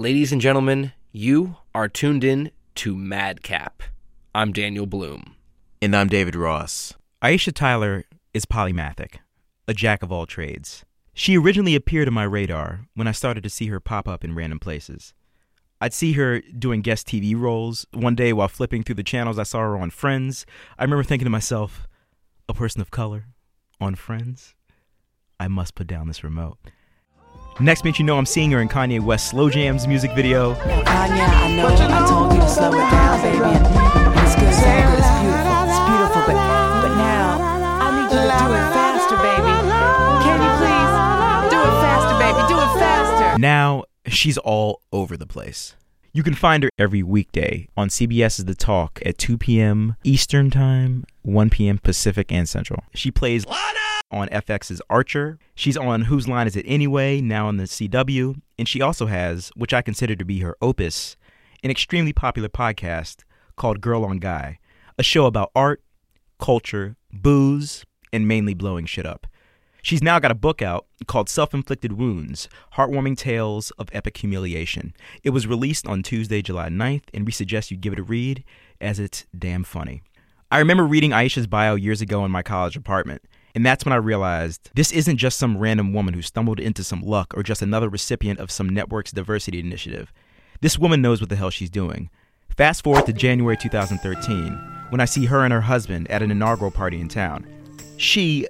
Ladies and gentlemen, you are tuned in to Madcap. I'm Daniel Bloom. And I'm David Ross. Aisha Tyler is polymathic, a jack of all trades. She originally appeared on my radar when I started to see her pop up in random places. I'd see her doing guest TV roles. One day while flipping through the channels, I saw her on Friends. I remember thinking to myself, a person of color on Friends? I must put down this remote. Next minute, you know I'm seeing her in Kanye West Slow Jams music video. Kanye, I know I told you to slow it down, baby. It's good, it's good, it's beautiful, it's beautiful. But, but now, I need you to do it faster, baby. Can you please do it faster, baby? Do it faster. Now, she's all over the place. You can find her every weekday on CBS's The Talk at 2 p.m. Eastern Time, 1 p.m. Pacific and Central. She plays on FX's Archer. She's on Whose Line Is It Anyway, now on the CW. And she also has, which I consider to be her opus, an extremely popular podcast called Girl on Guy, a show about art, culture, booze, and mainly blowing shit up. She's now got a book out called Self Inflicted Wounds Heartwarming Tales of Epic Humiliation. It was released on Tuesday, July 9th, and we suggest you give it a read as it's damn funny. I remember reading Aisha's bio years ago in my college apartment, and that's when I realized this isn't just some random woman who stumbled into some luck or just another recipient of some network's diversity initiative. This woman knows what the hell she's doing. Fast forward to January 2013, when I see her and her husband at an inaugural party in town. She,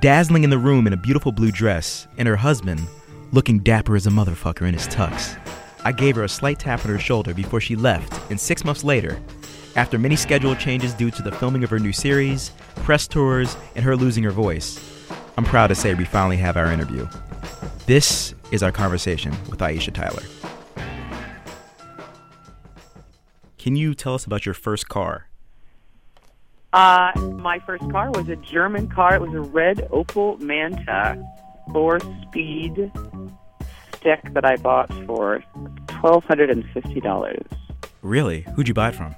dazzling in the room in a beautiful blue dress, and her husband, looking dapper as a motherfucker in his tux. I gave her a slight tap on her shoulder before she left, and six months later, after many schedule changes due to the filming of her new series, press tours, and her losing her voice, I'm proud to say we finally have our interview. This is our conversation with Aisha Tyler. Can you tell us about your first car? Uh, my first car was a German car. It was a red Opel Manta, four-speed stick that I bought for twelve hundred and fifty dollars. Really? Who'd you buy it from?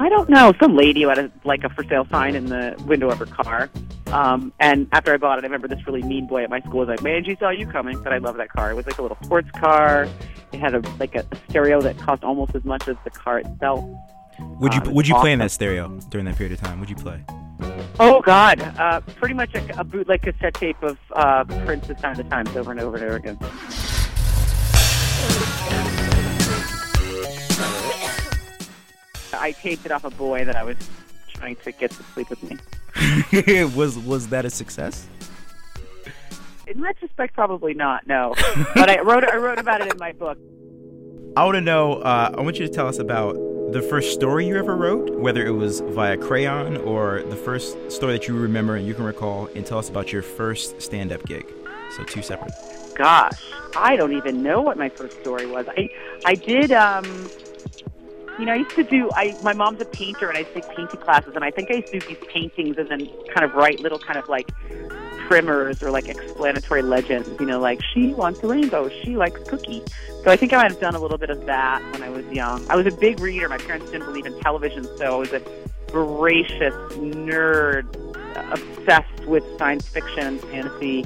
I don't know. Some lady who had a, like a for sale sign in the window of her car. Um, and after I bought it, I remember this really mean boy at my school was like, "Man, she saw you coming." But I love that car. It was like a little sports car. It had a like a, stereo that cost almost as much as the car itself. Would you Uh, Would you was play in that stereo during that period of time? Would you play? Oh God, uh, pretty much a, a bootleg cassette tape of uh, Prince's "Sign of the Times" over and over and over again. I taped it off a boy that I was trying to get to sleep with me. was Was that a success? In retrospect, probably not. No, but I wrote I wrote about it in my book. I want to know. Uh, I want you to tell us about the first story you ever wrote, whether it was via crayon or the first story that you remember and you can recall, and tell us about your first stand-up gig. So two separate. Gosh, I don't even know what my first story was. I I did um you know, I used to do I my mom's a painter and I used take painting classes and I think I used to do these paintings and then kind of write little kind of like primers or like explanatory legends, you know, like she wants a rainbow, she likes cookie. So I think I might have done a little bit of that when I was young. I was a big reader. My parents didn't believe in television, so I was a voracious nerd obsessed with science fiction and fantasy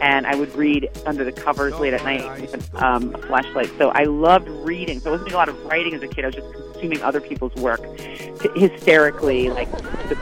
and I would read under the covers late at night with um, a flashlight. So I loved reading. So I wasn't doing a lot of writing as a kid. I was just consuming other people's work hysterically. Like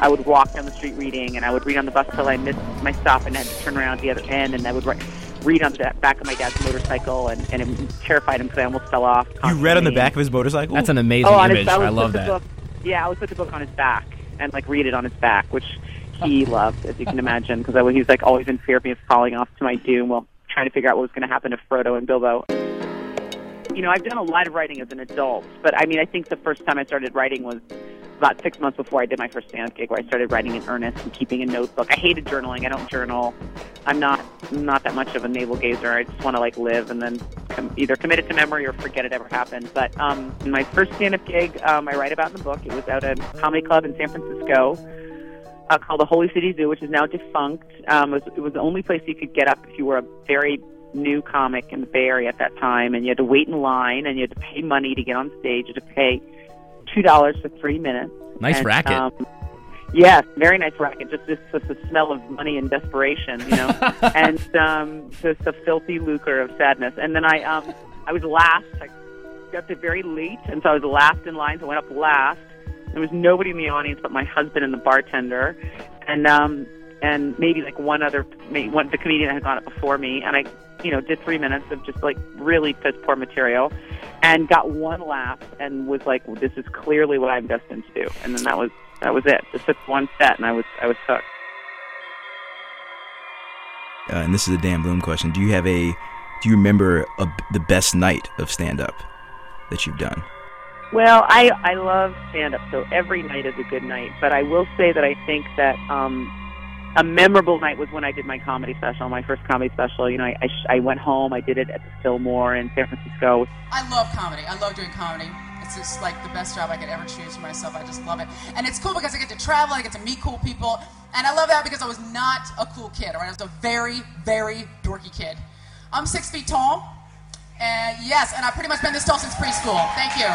I would walk down the street reading, and I would read on the bus till I missed my stop and had to turn around at the other end, and I would write, read on the back of my dad's motorcycle, and, and it terrified him because I almost fell off. You read on the back of his motorcycle. That's an amazing Oh, image. his, I, I love that. Book, yeah, I would put the book on his back and like read it on his back, which he loved, as you can imagine, because he was like always in fear of me falling off to my doom while trying to figure out what was going to happen to Frodo and Bilbo. You know, I've done a lot of writing as an adult, but I mean, I think the first time I started writing was about six months before I did my first stand-up gig, where I started writing in earnest and keeping a notebook. I hated journaling. I don't journal. I'm not not that much of a navel gazer. I just want to like live and then com- either commit it to memory or forget it ever happened. But um, my first stand-up gig, um, I write about in the book. It was at a comedy club in San Francisco uh, called the Holy City Zoo, which is now defunct. Um, it, was, it was the only place you could get up if you were a very new comic in the Bay Area at that time, and you had to wait in line, and you had to pay money to get on stage. You had to pay two dollars for three minutes. Nice And, racket. Um, yes, very nice racket. Just this, just the smell of money and desperation, you know, and um, just a filthy lucre of sadness. And then I, um, I was last. I got there very late, and so I was last in line. So I went up last. There was nobody in the audience but my husband and the bartender, and um, and maybe like one other, maybe one the comedian had gone up before me, and I, you know, did three minutes of just like really piss poor material, and got one laugh, and was like, well, this is clearly what I'm destined to do, and then that was that was it. Just took one set, and I was I was hooked. Uh, and this is a Dan Bloom question. Do you have a do you remember a, the best night of stand up that you've done? Well, I I love stand up, so every night is a good night. But I will say that I think that um, a memorable night was when I did my comedy special, my first comedy special. You know, I I, sh- I went home, I did it at the Fillmore in San Francisco. I love comedy. I love doing comedy. It's just like the best job I could ever choose for myself. I just love it. And it's cool because I get to travel, I get to meet cool people. And I love that because I was not a cool kid, right? I was a very, very dorky kid. I'm six feet tall. And yes, and I've pretty much been this tall since preschool. Thank you.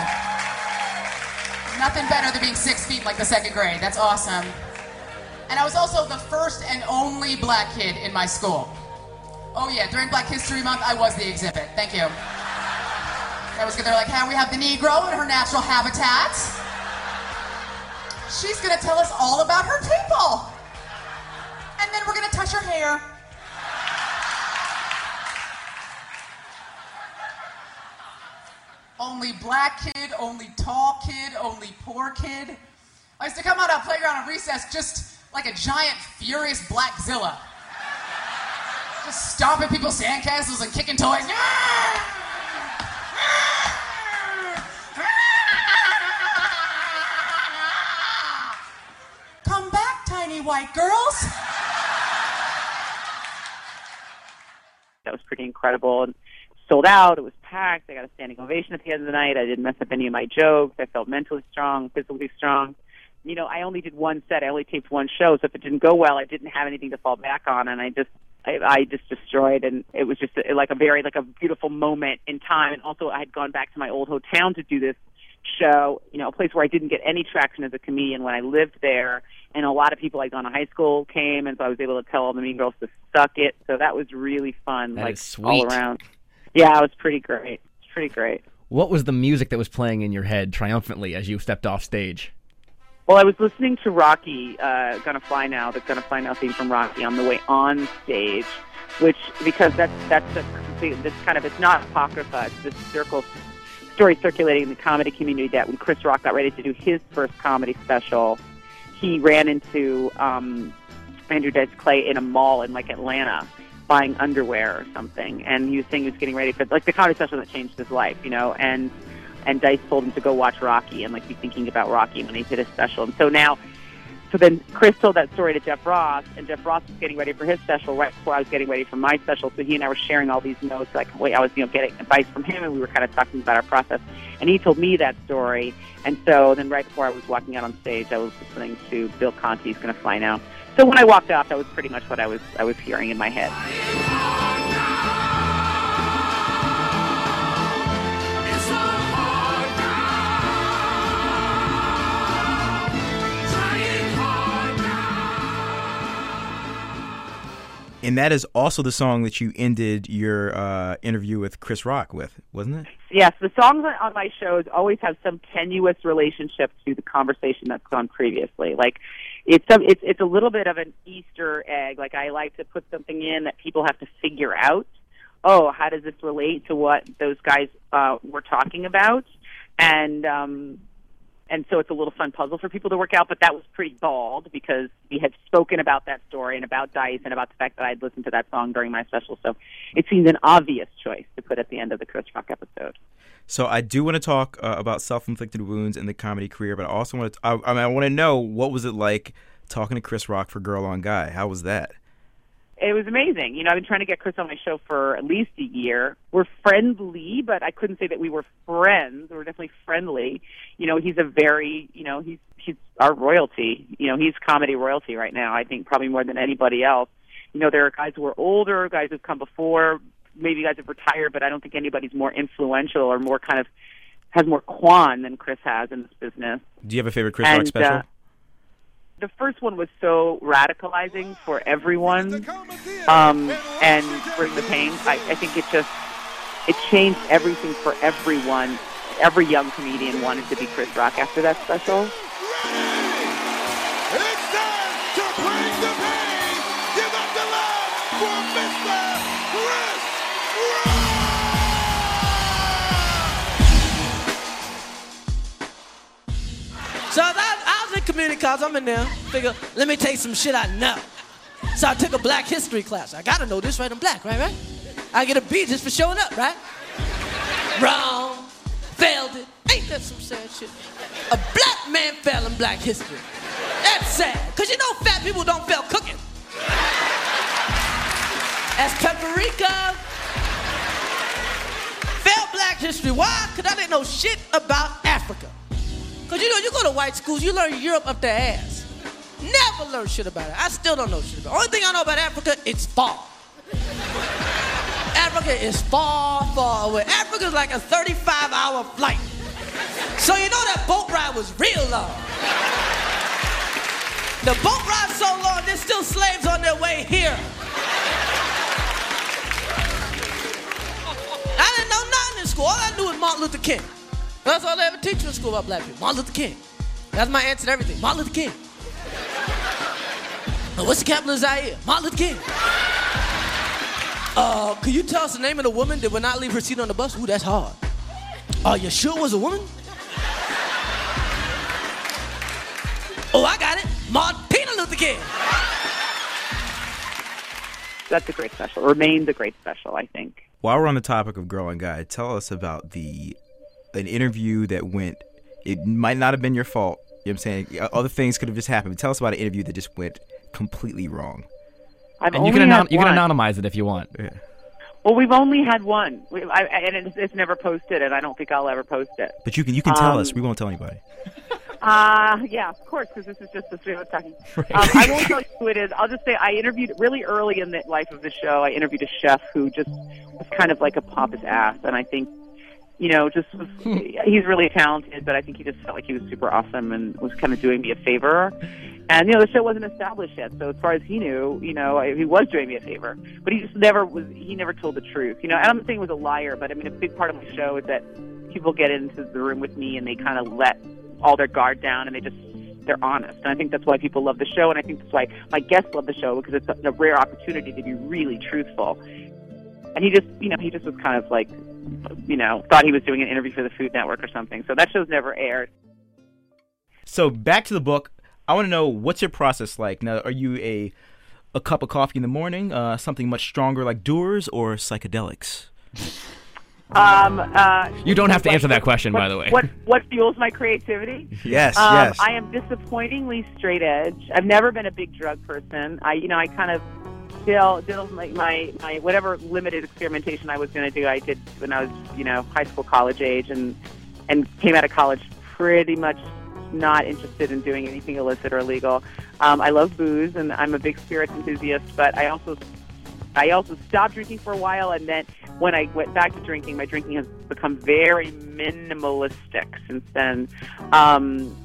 Nothing better than being six feet like the second grade. That's awesome. And I was also the first and only black kid in my school. Oh yeah, during Black History Month, I was the exhibit. Thank you. That was good. They're like, hey, we have the Negro in her natural habitat. She's gonna tell us all about her people. And then we're gonna touch her hair. Only black kid, only tall kid, only poor kid. I used to come out of playground on recess just like a giant furious black zilla. Just stomping people's sandcastles and kicking toys. Ah! Come back, tiny white girls. That was pretty incredible and sold out. It was packed. I got a standing ovation at the end of the night. I didn't mess up any of my jokes. I felt mentally strong, physically strong. You know, I only did one set. I only taped one show, so if it didn't go well, I didn't have anything to fall back on, and I just I, I just destroyed, and it was just a, like a very like a beautiful moment in time. And also, I had gone back to my old hometown to do this show, you know, a place where I didn't get any traction as a comedian when I lived there, and a lot of people I'd gone to high school came, and so I was able to tell all the mean girls to suck it. So that was really fun, That like sweet. all around. Yeah, it was pretty great. It's pretty great. What was the music that was playing in your head triumphantly as you stepped off stage? Well, I was listening to Rocky, uh, "Gonna Fly Now," the "Gonna Fly Now" theme from Rocky on the way on stage, which because that's that's a complete, this kind of it's not apocrypha. It's this circle story circulating in the comedy community that when Chris Rock got ready to do his first comedy special, he ran into um, Andrew Dice Clay in a mall in like Atlanta buying underwear or something, and he was saying he was getting ready for like the comedy special that changed his life, you know, and and Dice told him to go watch Rocky and like be thinking about Rocky when he did his special. And so now, so then Chris told that story to Jeff Ross, and Jeff Ross was getting ready for his special right before I was getting ready for my special. So he and I were sharing all these notes. Like, wait, I was you know getting advice from him, and we were kind of talking about our process. And he told me that story. And so then right before I was walking out on stage, I was listening to Bill Conti's "Gonna Fly Now." So when I walked off, that was pretty much what I was I was hearing in my head. And that is also the song that you ended your uh, interview with Chris Rock with, wasn't it? Yes, the songs on my shows always have some tenuous relationship to the conversation that's gone previously. Like it's some it's it's a little bit of an Easter egg. Like I like to put something in that people have to figure out. Oh, how does this relate to what those guys uh, were talking about? And um, and so it's a little fun puzzle for people to work out. But that was pretty bald because we had spoken about that story and about Dice and about the fact that I'd listened to that song during my special. So it seemed an obvious choice to put at the end of the Chris Rock episode. So I do want to talk uh, about self-inflicted wounds in the comedy career, but I also want to. I, I, mean, I want to know what was it like talking to Chris Rock for Girl on Guy. How was that? It was amazing. You know, I've been trying to get Chris on my show for at least a year. We're friendly, but I couldn't say that we were friends. We're definitely friendly. You know, he's a very, you know, he's he's our royalty. You know, he's comedy royalty right now. I think probably more than anybody else. You know, there are guys who are older, guys who've come before, maybe guys have retired, but I don't think anybody's more influential or more kind of has more quan than Chris has in this business. Do you have a favorite Chris Rock special? uh, the first one was so radicalizing for everyone um, and bring the pain. I, I think it just it changed everything for everyone. Every young comedian wanted to be Chris Rock after that special. College. I'm in there. Figure, let me take some shit I know. So I took a black history class. I gotta know this right. I'm black, right? Right? I get a B just for showing up, right? Wrong. Failed it. Ain't that some sad shit? A black man fell in black history. That's sad. Cause you know fat people don't fail cooking. As paprika. Failed black history. Why? Cause I didn't know shit about Africa. Cause you know, you go to white schools, you learn Europe up their ass. Never learn shit about it. I still don't know shit about it. Only thing I know about Africa, it's far. Africa is far, far away. Africa is like a 35 hour flight. So you know that boat ride was real long. The boat ride so long, there's still slaves on their way here. I didn't know nothing in school. All I knew was Martin Luther King. That's all they ever teach you in school about black people. Martin Luther King. That's my answer to everything. Martin Luther King. Now, what's the capital of Zaire? Martin Luther King. Uh, could you tell us the name of the woman that would not leave her seat on the bus? Ooh, that's hard. Are you sure it was a woman? Oh, I got it. Martina Luther King. That's a great special. Remains a great special, I think. While we're on the topic of Girl on Guy, tell us about the an interview that went. It might not have been your fault. You know what I'm saying? Other things could have just happened. But Tell us about an interview that just went completely wrong. I've And you can, anon- you can anonymize it if you want. Well, we've only had one, we, I, and it's, it's never posted, and I don't think I'll ever post it. But you can you can tell Um, us. We won't tell anybody. Uh, yeah, of course, because this is just the three of us talking. Um, I won't tell you who it is. I'll just say I interviewed really early in the life of the show. I interviewed a chef who just was kind of like a pompous ass, and I think, you know, just was, hmm. he's really talented, but I think he just felt like he was super awesome and was kind of doing me a favor. And you know, the show wasn't established yet, so as far as he knew, you know, he was doing me a favor. But he just never was. He never told the truth. You know, and I'm not saying he was a liar, but I mean, a big part of my show is that people get into the room with me and they kind of let all their guard down and they just they're honest. And I think that's why people love the show, and I think that's why my guests love the show because it's a, a rare opportunity to be really truthful. And he just, you know, he just was kind of like, you know, thought he was doing an interview for the Food Network or something. So that show's never aired. So back to the book. I want to know what's your process like. Now, are you a a cup of coffee in the morning, uh, something much stronger like Doers, or psychedelics? Um, uh, You don't have to answer that question, what- by the way. What what fuels my creativity? Yes, Um, yes. I am disappointingly straight edge. I've never been a big drug person. I, you know, I kind of still did like my my whatever limited experimentation I was going to do. I did when I was, you know, high school, college age, and and came out of college pretty much not interested in doing anything illicit or illegal. Um, I love booze, and I'm a big spirits enthusiast. But I also I also stopped drinking for a while, and then when I went back to drinking, my drinking has become very minimalistic since then. Um,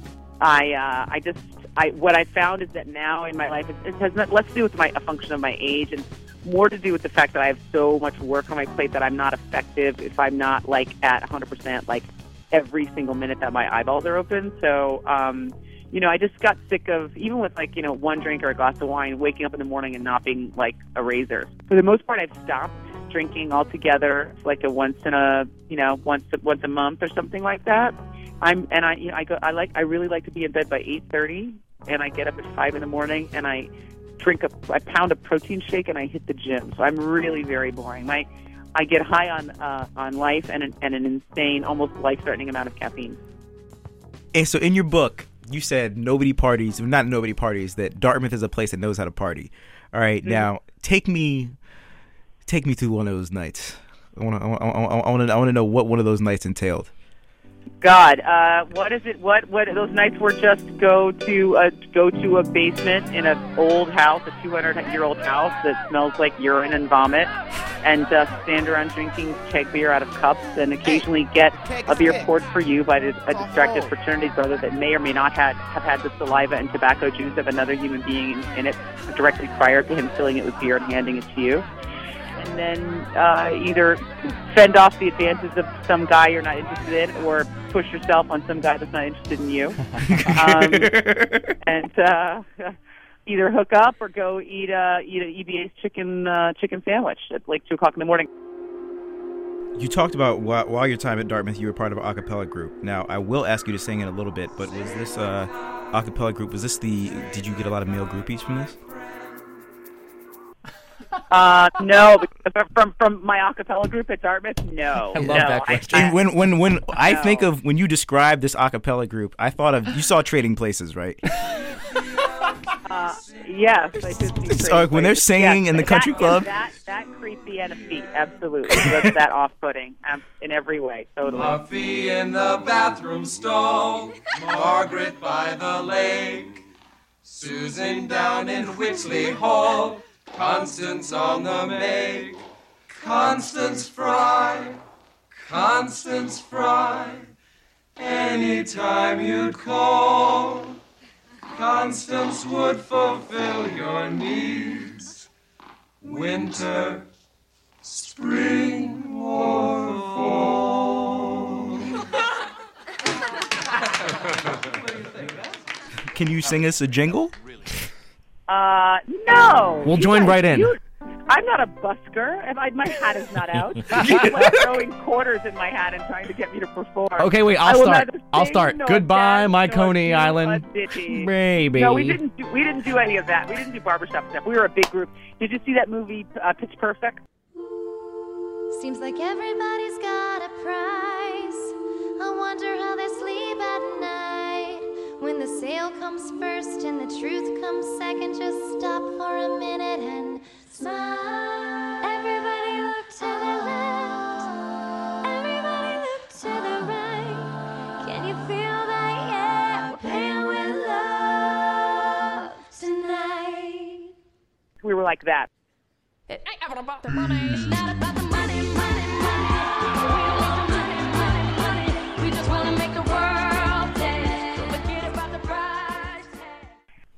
I uh, I just I what I found is that now in my life it, has not, less to do with my a function of my age and more to do with the fact that I have so much work on my plate that I'm not effective if I'm not like at 100% like every single minute that my eyeballs are open. So um, you know, I just got sick of even with like you know one drink or a glass of wine, waking up in the morning and not being like a razor. For the most part, I've stopped drinking altogether, like a once in a you know once once a month or something like that. I'm and I you know I go I like I really like to be in bed by eight thirty, and I get up at five in the morning and I drink a I pound a protein shake and I hit the gym. So I'm really very boring. My I get high on uh, on life and an, and an insane, almost life threatening amount of caffeine. And so in your book, you said nobody parties, not nobody parties, that Dartmouth is a place that knows how to party. All right, Mm-hmm. now take me, take me through one of those nights. I want to, I want to, I want to know what one of those nights entailed. God, uh, what is it? What what those nights were just go to a go to a basement in an old house, a 200 year old house that smells like urine and vomit, and uh, stand around drinking keg beer out of cups, and occasionally get a beer poured for you by a distracted fraternity brother that may or may not had have had the saliva and tobacco juice of another human being in, in it directly prior to him filling it with beer and handing it to you. And then uh, either fend off the advances of some guy you're not interested in, or push yourself on some guy that's not interested in you, um, and uh, either hook up or go eat a eat a EBA's chicken uh, chicken sandwich at like two o'clock in the morning. You talked about while, while your time at Dartmouth, you were part of an a cappella group. Now, I will ask you to sing in a little bit, but was this uh, a cappella group? Was this the? Did you get a lot of male groupies from this? Uh, no, because from from my a cappella group at Dartmouth, no. I love no, that question. And when when when I think of when you describe this a cappella group, I thought of you saw Trading Places, right? Uh, yes, I did see So, Trading when they're Places. singing Yes, in the country yeah, club? that that creepy and a feet, absolutely. That's that off-putting um, in every way, totally. Muffy in the bathroom stall, Margaret by the lake, Susan down in Whitley Hall, Constance on the make, Constance Fry, Constance Fry, anytime you'd call, Constance would fulfill your needs, winter, spring, or fall. Can you sing us a jingle? Uh, no. We'll You join guys- right in. you- I'm not a busker. If I, my hat is not out. You're like throwing quarters in my hat and trying to get me to perform. Okay, wait, I I'll will start. I'll start. nor Goodbye, dance my nor Coney Island Maybe. No, we didn't. Do, we didn't do any of that. We didn't do barbershop stuff. We were a big group. Did you see that movie, uh, Pitch Perfect? Seems like everybody's got a price. I wonder how they sleep at night. When the sale comes first and the truth comes second, just stop for a minute and smile. Everybody look to the left. Everybody look to the right. Can you feel that? Yeah, we're paying with love tonight. We were like that. It ain't about the money. It's not about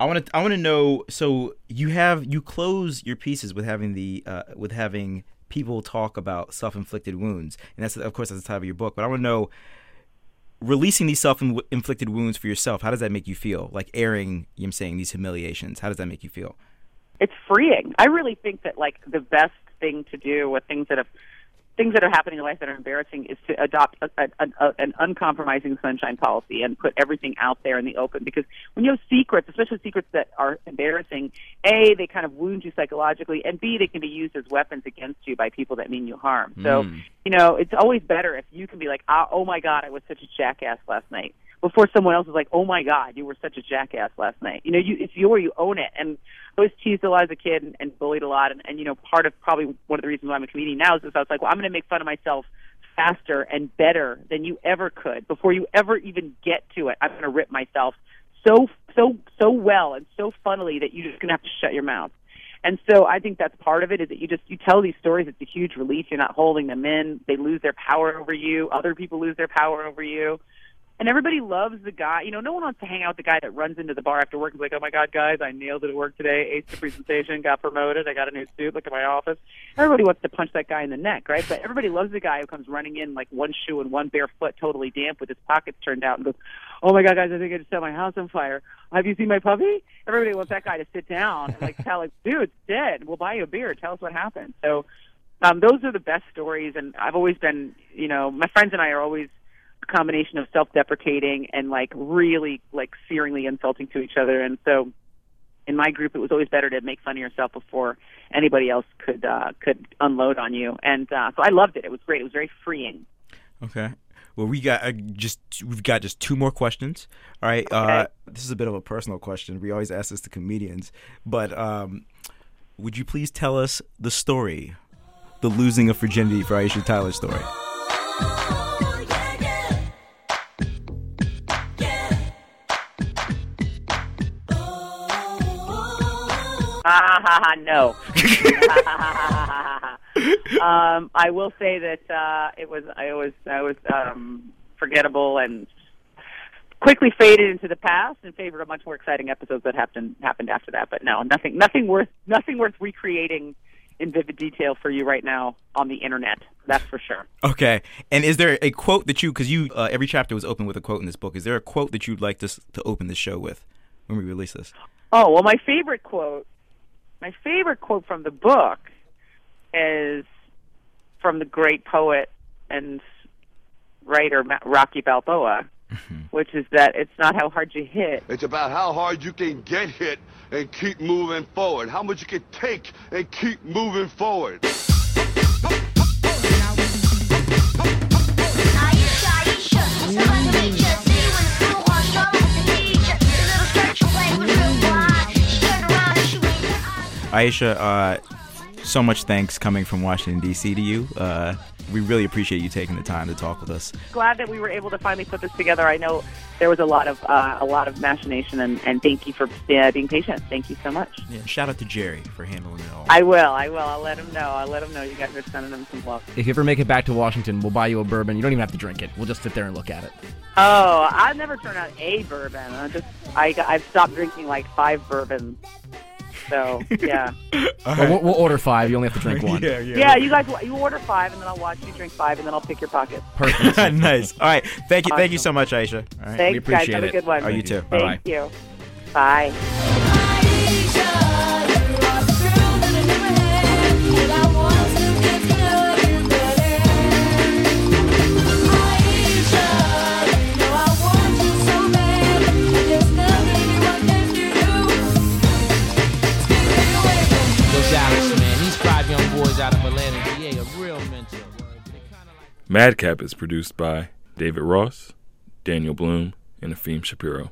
I want to I want to know. So you have you close your pieces with having the uh, with having people talk about self inflicted wounds, and that's of course that's the title of your book. But I want to know releasing these self inflicted wounds for yourself. How does that make you feel? Like airing, I'm saying these humiliations. How does that make you feel? it's freeing. I really think that like the best thing to do with things that have things that are happening in life that are embarrassing is to adopt a, a, a, an uncompromising sunshine policy and put everything out there in the open. Because when you have secrets, especially secrets that are embarrassing, a they kind of wound you psychologically, and b they can be used as weapons against you by people that mean you harm. So you know it's always better if you can be like, ah, oh my god, I was such a jackass last night. Before someone else is like, "Oh my God, you were such a jackass last night." You know, you it's your you own it. And I was teased a lot as a kid and, and bullied a lot. And, and you know, part of probably one of the reasons why I'm a comedian now is because I was like, well, I'm going to make fun of myself faster and better than you ever could before you ever even get to it. I'm going to rip myself so so so well and so funnily that you're just going to have to shut your mouth. And so I think that's part of it is that you just you tell these stories. It's a huge relief. You're not holding them in. They lose their power over you. Other people lose their power over you. And everybody loves the guy. You know, no one wants to hang out with the guy that runs into the bar after work and is like, "Oh my God, guys, I nailed it at work today. Aced the presentation, got promoted. I got a new suit. Look at my office." Everybody wants to punch that guy in the neck, right? But everybody loves the guy who comes running in like one shoe and one bare foot, totally damp, with his pockets turned out, and goes, "Oh my God, guys, I think I just set my house on fire. Have you seen my puppy?" Everybody wants that guy to sit down and like tell, like, "Dude, it's dead. We'll buy you a beer. Tell us what happened." So um, those are the best stories, and I've always been, you know, my friends and I are always combination of self-deprecating and like really like searingly insulting to each other, and so in my group, it was always better to make fun of yourself before anybody else could uh, could unload on you, and uh, so I loved it. It was great. It was very freeing. Okay. Well, we got uh, just we've got just two more questions. All right. Uh, this is a bit of a personal question. We always ask this to comedians, but um, would you please tell us the story, the losing of virginity for Aisha Tyler story? No. um, I will say that uh, it was I was I was um, forgettable and quickly faded into the past in favor of much more exciting episodes that happened happened after that. But no, nothing nothing worth nothing worth recreating in vivid detail for you right now on the internet. That's for sure. Okay. And is there a quote that you, because you, uh, every chapter was open with a quote in this book. Is there a quote that you'd like to to open the show with when we release this? Oh well, my favorite quote, my favorite quote from the book, is from the great poet and writer Rocky Balboa, mm-hmm. which is that it's not how hard you hit, It's about how hard you can get hit and keep moving forward. How much you can take and keep moving forward. Aisha, uh, so much thanks coming from Washington, D.C. to you. Uh, we really appreciate you taking the time to talk with us. glad that we were able to finally put this together. I know there was a lot of uh, a lot of machination, and, and thank you for uh, being patient. Thank you so much. Yeah, shout out to Jerry for handling it all. I will. I will. I'll let him know. I'll let him know you guys are sending him some love. If you ever make it back to Washington, we'll buy you a bourbon. You don't even have to drink it. We'll just sit there and look at it. Oh, I've never turn out a bourbon. I just I I've stopped drinking like five bourbons. So yeah, Well, we'll, we'll order five. You only have to drink one. yeah, yeah. Yeah, You guys, you order five, and then I'll watch you drink five, and then I'll pick your pockets. Perfect. nice. All right. Thank you. Thank you so much, Aisha. All right. Thanks, guys. appreciate Have it. a good one. Oh, you too. Bye-bye. Thank you. Bye. Madcap is produced by David Ross, Daniel Bloom, and Afim Shapiro.